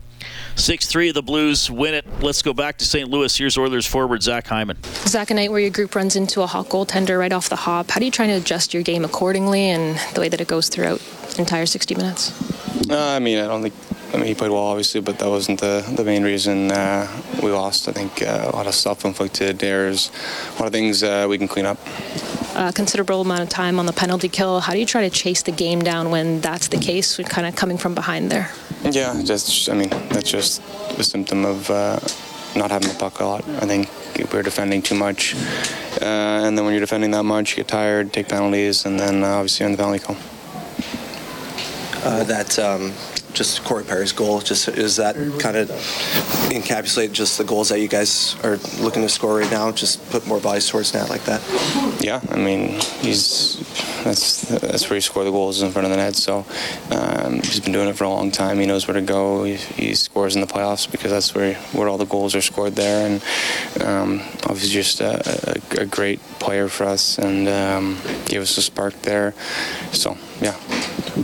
6 3 of the Blues win it. Let's go back to St. Louis. Here's Oilers forward Zach Hyman. Zach, a night where your group runs into a hot goaltender right off the hop. How do you try to adjust your game accordingly and the way that it goes throughout the entire 60 minutes? Uh, I mean, I don't think I mean, he played well, obviously, but that wasn't the, the main reason uh, we lost. I think uh, a lot of self-inflicted errors, a lot of things uh, we can clean up. A considerable amount of time on the penalty kill. How do you try to chase the game down when that's the case, We're kind of coming from behind there? Yeah, just I mean, that's just a symptom of uh, not having the puck a lot. I think we are defending too much, uh, and then when you're defending that much, you get tired, take penalties, and then uh, obviously on the penalty kill. That um, just Corey Perry's goal? Just is that kind of encapsulate just the goals that you guys are looking to score right now? Just put more bodies towards net like that. Yeah, I mean he's that's that's where he scored the goals in front of the net. So um, he's been doing it for a long time. He knows where to go. He, he, scores in the playoffs because that's where where all the goals are scored there. And um, obviously just a, a, a, great player for us and um, gave us a spark there. So.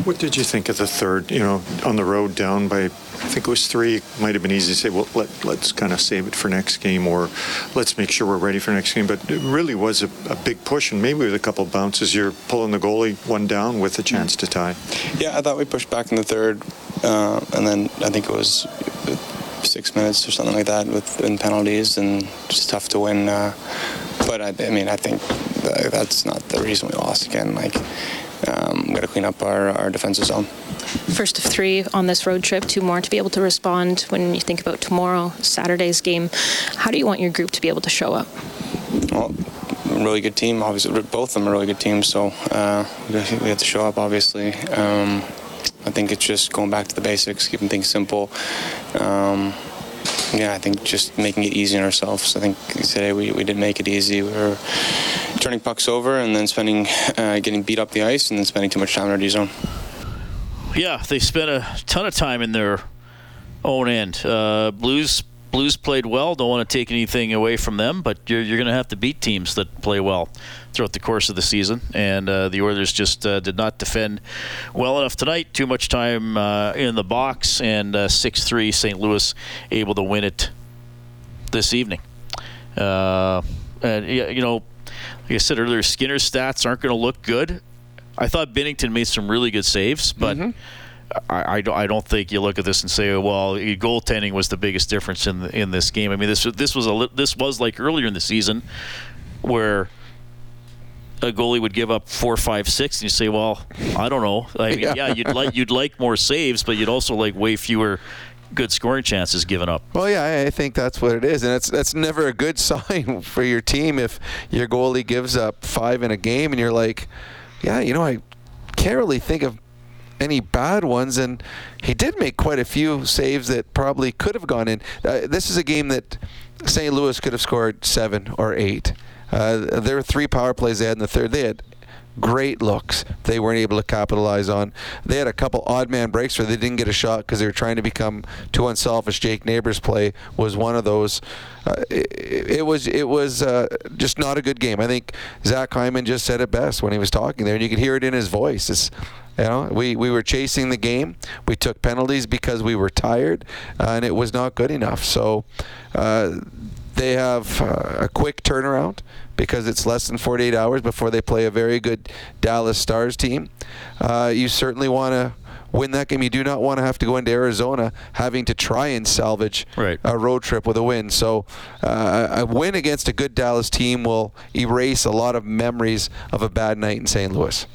What did you think of the third? You know, on the road down by, I think it was three. Might have been easy to say, well, let, let's kind of save it for next game, or let's make sure we're ready for next game. But it really was a, a big push, and maybe with a couple bounces, you're pulling the goalie one down with a chance to tie. Yeah, I thought we pushed back in the third, uh, and then I think it was six minutes or something like that with in penalties, and just tough to win. Uh, but I, I, mean, I think that's not the reason we lost again. Like um, got to clean up our, our defensive zone. First of three on this road trip, two more to be able to respond when you think about tomorrow, Saturday's game. How do you want your group to be able to show up? Well, really good team. Obviously, both of them are really good teams, so uh, we have to show up. Obviously, um, I think it's just going back to the basics, keeping things simple. Um, yeah, I think just making it easy on ourselves. I think today we, we didn't make it easy. We were turning pucks over and then spending, uh, getting beat up the ice and then spending too much time in our D zone. Yeah, they spent a ton of time in their own end. Uh, Blues Blues played well. Don't want to take anything away from them, but you're, you're going to have to beat teams that play well throughout the course of the season. And uh, the Oilers just uh, did not defend well enough tonight. Too much time uh, in the box, and uh, 6 3 St. Louis able to win it this evening. Uh, and, you know, like I said earlier, Skinner's stats aren't going to look good. I thought Binnington made some really good saves, but. Mm-hmm I, I, don't, I don't think you look at this and say, well, eh, goaltending was the biggest difference in the, in this game. I mean, this this was a this was like earlier in the season where a goalie would give up four, five, six, and you say, well, I don't know. I mean, yeah, yeah you'd like you'd like more saves, but you'd also like way fewer good scoring chances given up. Well, yeah, I think that's what it is, and it's that's never a good sign for your team if your goalie gives up five in a game, and you're like, yeah, you know, I can't really think of any bad ones, and he did make quite a few saves that probably could have gone in. Uh, this is a game that St. Louis could have scored seven or eight. Uh, there were three power plays they had in the third. They had great looks they weren't able to capitalize on. They had a couple odd man breaks where they didn't get a shot because they were trying to become too unselfish. Jake Neighbors' play was one of those. Uh, it, it, was it was uh, just not a good game. I think Zach Hyman just said it best when he was talking there, and you could hear it in his voice. It's, you know, we, we were chasing the game. We took penalties because we were tired, uh, and it was not good enough. So uh, they have uh, a quick turnaround because it's less than 48 hours before they play a very good Dallas Stars team. Uh, you certainly want to win that game. You do not want to have to go into Arizona having to try and salvage right. a road trip with a win. So uh, a win against a good Dallas team will erase a lot of memories of a bad night in St. Louis.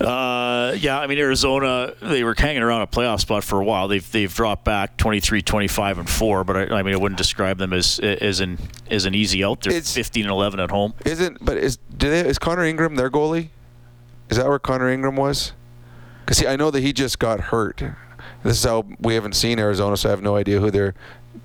Uh, yeah, I mean Arizona, they were hanging around a playoff spot for a while. They've they've dropped back 23, 25, and four. But I, I mean, I wouldn't describe them as as an as an easy out. They're it's, 15 and 11 at home. Isn't but is do they, is Connor Ingram their goalie? Is that where Connor Ingram was? Because I know that he just got hurt. This is how we haven't seen Arizona, so I have no idea who their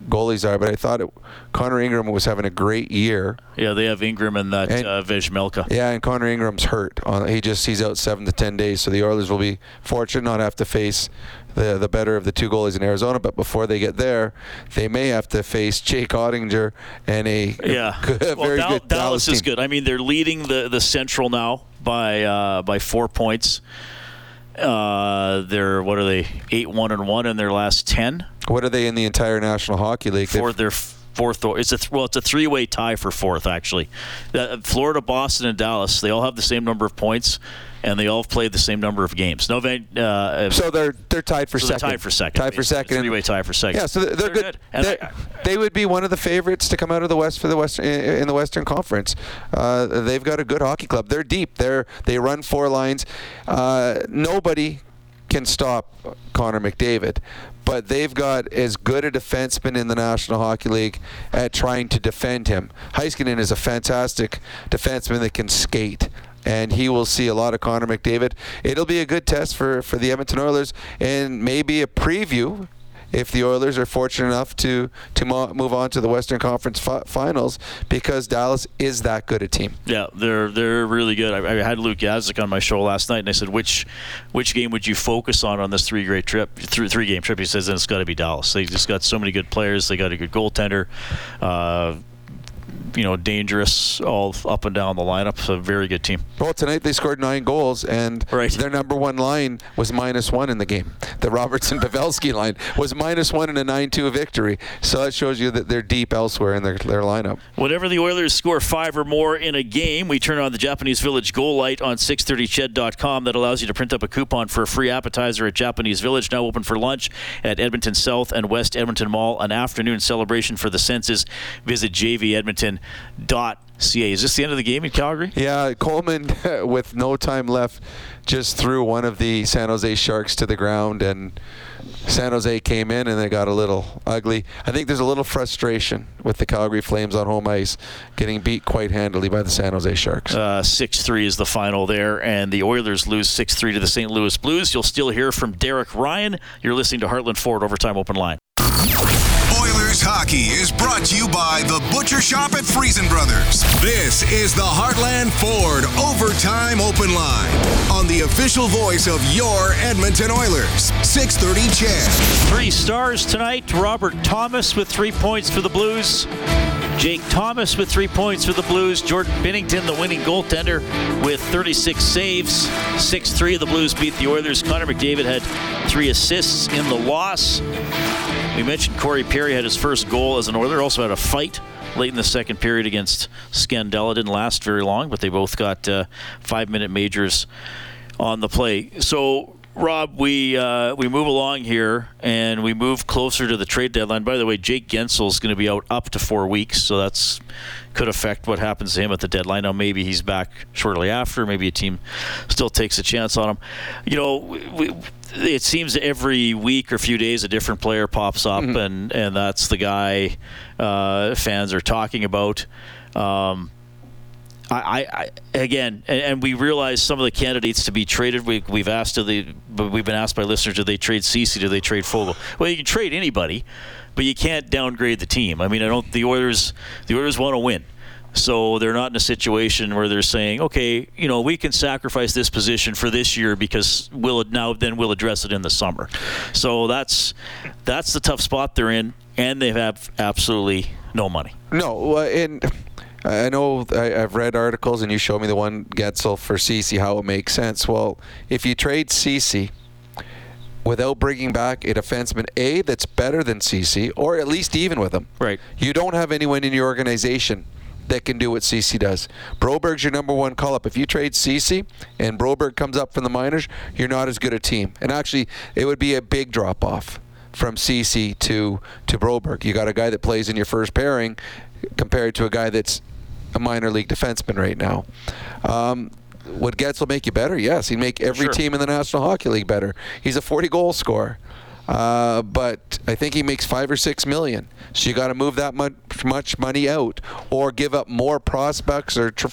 goalies are, but I thought it, Connor Ingram was having a great year. Yeah, they have Ingram and that and, uh, Vejmelka. Yeah, and Connor Ingram's hurt. On, he just he's out seven to ten days, so the Oilers will be fortunate not have to face the the better of the two goalies in Arizona. But before they get there, they may have to face Jake Oettinger and a yeah, good, well, very Dal- good Dallas, Dallas is good. I mean, they're leading the the Central now by uh, by four points. Uh, they're what are they? Eight one and one in their last ten. What are they in the entire National Hockey League? For their fourth. It's a well, it's a three-way tie for fourth actually. Uh, Florida, Boston, and Dallas. They all have the same number of points and they all have played the same number of games. No, uh, so they're they're tied for so second. Tied for second. Tied for second. Three-way tie for second. Yeah, so they're, they're, they're good. good. I, they would be one of the favorites to come out of the West for the West in the Western Conference. Uh, they've got a good hockey club. They're deep. They're they run four lines. Uh, nobody can stop Connor McDavid, but they've got as good a defenseman in the National Hockey League at trying to defend him. Heiskanen is a fantastic defenseman that can skate and he will see a lot of Connor McDavid. It'll be a good test for, for the Edmonton Oilers and maybe a preview if the Oilers are fortunate enough to to mo- move on to the Western Conference fi- Finals because Dallas is that good a team. Yeah, they're they're really good. I, I, had Luke Gazdic on my show last night, and I said, which which game would you focus on on this three great trip, three three game trip? He says, it's got to be Dallas. They just got so many good players. They got a good goaltender. Uh, you know, dangerous all up and down the lineup. It's a very good team. Well, tonight they scored nine goals, and right. their number one line was minus one in the game. The Robertson Pavelski line was minus one in a 9 2 victory. So that shows you that they're deep elsewhere in their, their lineup. Whenever the Oilers score five or more in a game, we turn on the Japanese Village goal light on 630ched.com that allows you to print up a coupon for a free appetizer at Japanese Village, now open for lunch at Edmonton South and West Edmonton Mall. An afternoon celebration for the senses. Visit JV Edmonton dot ca. Is this the end of the game in Calgary? Yeah, Coleman, with no time left, just threw one of the San Jose Sharks to the ground, and San Jose came in and they got a little ugly. I think there's a little frustration with the Calgary Flames on home ice, getting beat quite handily by the San Jose Sharks. Uh, six uh, three is the final there, and the Oilers lose six three to the St. Louis Blues. You'll still hear from Derek Ryan. You're listening to Heartland Ford Overtime Open Line. Oilers hockey is brought to you by the Butcher Shop at Friesen Brothers. This is the Heartland Ford Overtime Open Line on the official voice of your Edmonton Oilers. 630 CHED. Three stars tonight. Robert Thomas with three points for the Blues. Jake Thomas with three points for the Blues. Jordan Binnington, the winning goaltender, with 36 saves. 6 3 of the Blues beat the Oilers. Connor McDavid had three assists in the loss. We mentioned Corey Perry had his first goal as an Oiler. Also had a fight late in the second period against Scandella. Didn't last very long, but they both got uh, five minute majors on the play. So Rob, we uh, we move along here and we move closer to the trade deadline. By the way, Jake Guentzel is going to be out up to four weeks, so that's could affect what happens to him at the deadline. Now maybe he's back shortly after. Maybe a team still takes a chance on him. You know, we, it seems every week or few days a different player pops up, mm-hmm. and and that's the guy uh, fans are talking about. Um, I, I, again, and, and, we realize some of the candidates to be traded. We, have asked, do they, we've been asked by listeners, do they trade Ceci? Do they trade Foegele? Well, you can trade anybody, but you can't downgrade the team. I mean, I don't. The Oilers, the Oilers want to win, so they're not in a situation where they're saying, okay, you know, we can sacrifice this position for this year because we'll now then we'll address it in the summer. So that's that's the tough spot they're in, and they have absolutely no money. No, uh, and I know I, have read articles, and you showed me the one Guentzel for Ceci, how it makes sense. Well, if you trade Ceci without bringing back a defenseman A that's better than Ceci, or at least even with him, right? You don't have anyone in your organization that can do what Ceci does. Broberg's your number one call up. If you trade Ceci and Broberg comes up from the minors, you're not as good a team. And actually, it would be a big drop off from Ceci to to Broberg. You got a guy that plays in your first pairing compared to a guy that's a minor league defenseman right now. Um, would Guentzel make you better? Yes, he'd make every sure. team in the National Hockey League better. He's a 40 goal scorer. Uh, but I think he makes five or six million. So you got to move that much, much money out, or give up more prospects, or tr-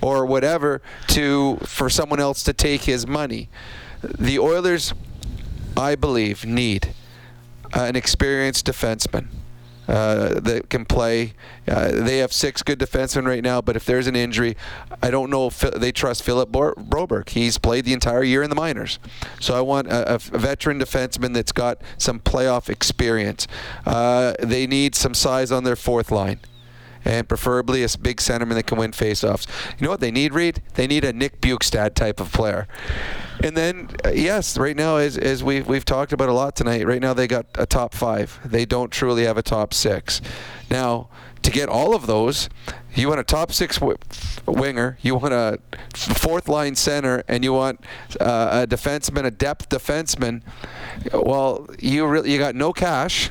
or whatever to for someone else to take his money. The Oilers, I believe, need an experienced defenseman uh, that can play. Uh, they have six good defensemen right now, but if there's an injury, I don't know if they trust Philip Broberg. He's played the entire year in the minors. So I want a, a veteran defenseman that's got some playoff experience. Uh, they need some size on their fourth line and preferably a big centerman that can win faceoffs. You know what they need, Reed? They need a Nick Bjugstad type of player. And then, uh, yes, right now, as, as we've, we've talked about a lot tonight, right now they got a top five. They don't truly have a top six. Now, to get all of those, you want a top six w- winger, you want a fourth line center, and you want uh, a defenseman, a depth defenseman. Well, you really you got no cash.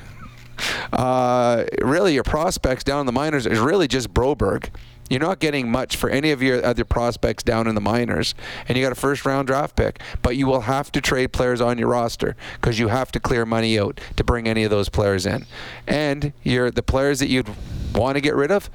Uh, really, your prospects down in the minors is really just Broberg. You're not getting much for any of your other prospects down in the minors, and you got a first round draft pick. But you will have to trade players on your roster because you have to clear money out to bring any of those players in. And you're the players that you'd want to get rid of.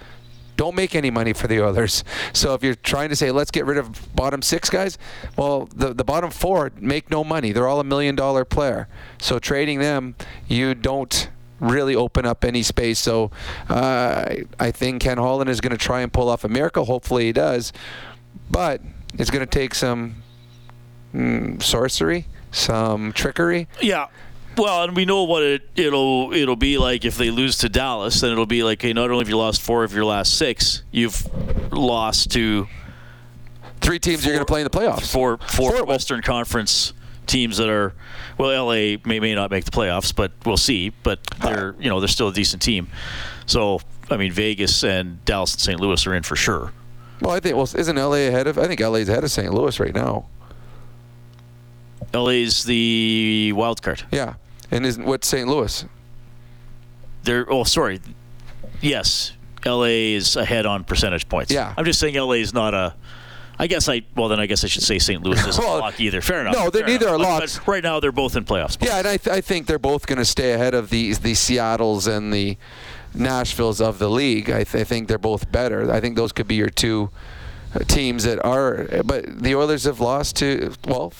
Don't make any money for the Oilers. So if you're trying to say let's get rid of bottom six guys, well, the the bottom four make no money. They're all a million dollar player. So trading them, you don't really open up any space. So uh, I think Ken Holland is going to try and pull off a miracle. Hopefully he does. But it's going to take some mm, sorcery, some trickery. Yeah. Well, and we know what it, it'll it'll be like if they lose to Dallas. Then it'll be like, hey, not only have you lost four of your last six, you've lost to three teams you you're going to play in the playoffs. Four, four, four Western Conference teams that are well, LA may may not make the playoffs, but we'll see. But they're you know they're still a decent team. So I mean, Vegas and Dallas and St. Louis are in for sure. Well, I think well, isn't LA ahead of? I think LA's ahead of St. Louis right now. LA's the wild card. Yeah, and isn't what St. Louis? They're oh sorry, yes, LA is ahead on percentage points. Yeah, I'm just saying LA is not a I guess I well then I guess I should say St. Louis isn't well, lock either. Fair enough. No, they're neither enough. are locks. But right now they're both in playoffs. Yeah, and I, th- I think they're both going to stay ahead of the the Seattle's and the Nashville's of the league. I, th- I think they're both better. I think those could be your two teams that are. But the Oilers have lost to well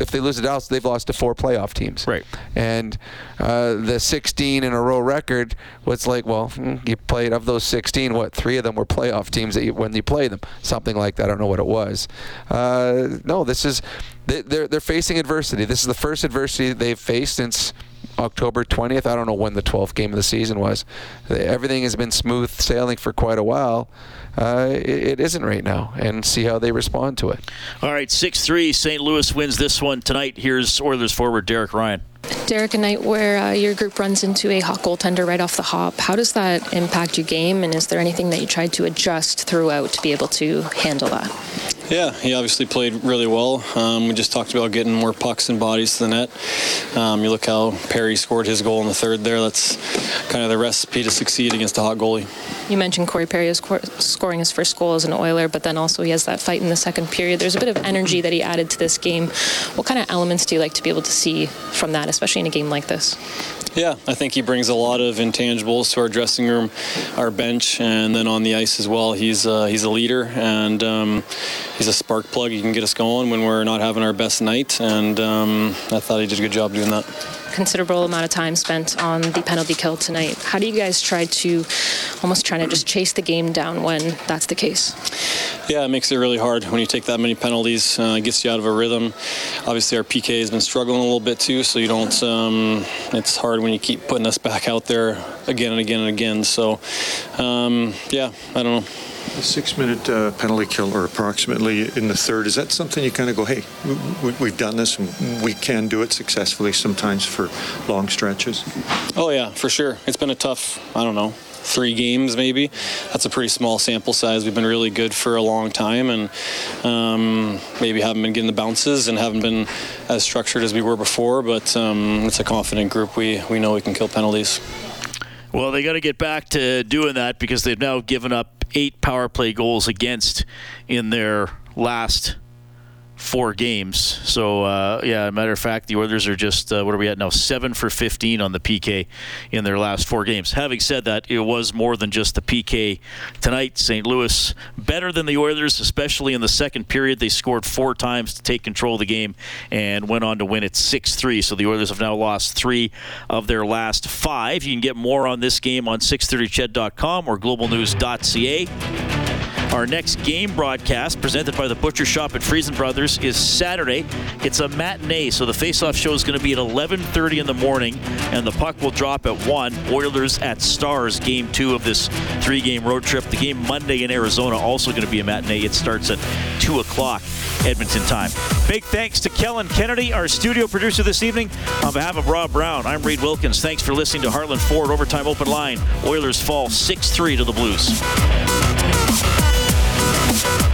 if they lose to Dallas, they've lost to four playoff teams. Right. And uh, the 16 in a row record was like, well, hmm, you played of those 16, what three of them were playoff teams that you, when you play them, something like that. I don't know what it was. Uh, no, this is they're they're facing adversity. This is the first adversity they've faced since October 20th. I don't know when the 12th game of the season was. Everything has been smooth sailing for quite a while. Uh, it, isn't right now, and see how they respond to it. All right, 6 3. St. Louis wins this one tonight. Here's Oilers forward Derek Ryan. Derek, a night where uh, your group runs into a hot goaltender right off the hop, how does that impact your game? And is there anything that you tried to adjust throughout to be able to handle that? Yeah, he obviously played really well. Um, we just talked about getting more pucks and bodies to the net. Um, you look how Perry scored his goal in the third there. That's kind of the recipe to succeed against a hot goalie. You mentioned Corey Perry is scoring his first goal as an Oiler, but then also he has that fight in the second period. There's a bit of energy that he added to this game. What kind of elements do you like to be able to see from that, especially in a game like this? Yeah, I think he brings a lot of intangibles to our dressing room, our bench, and then on the ice as well. He's uh, he's a leader and um, he's a spark plug. He can get us going when we're not having our best night, and um, I thought he did a good job doing that considerable amount of time spent on the penalty kill tonight. How do you guys try to almost try to just chase the game down when that's the case? Yeah, it makes it really hard when you take that many penalties. Uh, it gets you out of a rhythm. Obviously, our PK has been struggling a little bit too, so you don't. Um, it's hard when you keep putting us back out there again and again and again. So, um, yeah, I don't know. A six-minute uh, penalty kill, or approximately in the third, is that something you kind of go, hey, we, have done this and we can do it successfully sometimes for long stretches? Oh, yeah, for sure. It's been a tough, I don't know, three games maybe. That's a pretty small sample size. We've been really good for a long time and um, maybe haven't been getting the bounces and haven't been as structured as we were before, but um, it's a confident group. We, we know we can kill penalties. Well, they got to get back to doing that because they've now given up eight power play goals against in their last four games. So, uh, yeah, matter of fact, the Oilers are just, uh, what are we at now? Seven for 15 on the PK in their last four games. Having said that, it was more than just the PK tonight. St. Louis better than the Oilers, especially in the second period. They scored four times to take control of the game and went on to win it 6 3. So the Oilers have now lost three of their last five. You can get more on this game on 630ched.com or globalnews.ca. Our next game broadcast, presented by the Butcher Shop at Friesen Brothers, is Saturday. It's a matinee, so the face-off show is going to be at 11:30 in the morning, and the puck will drop at one. Oilers at Stars, game two of this three-game road trip. The game Monday in Arizona also going to be a matinee. It starts at two o'clock Edmonton time. Big thanks to Kellen Kennedy, our studio producer this evening. On behalf of Rob Brown, I'm Reed Wilkins. Thanks for listening to Heartland Ford Overtime Open Line. Oilers fall 6-3 to the Blues you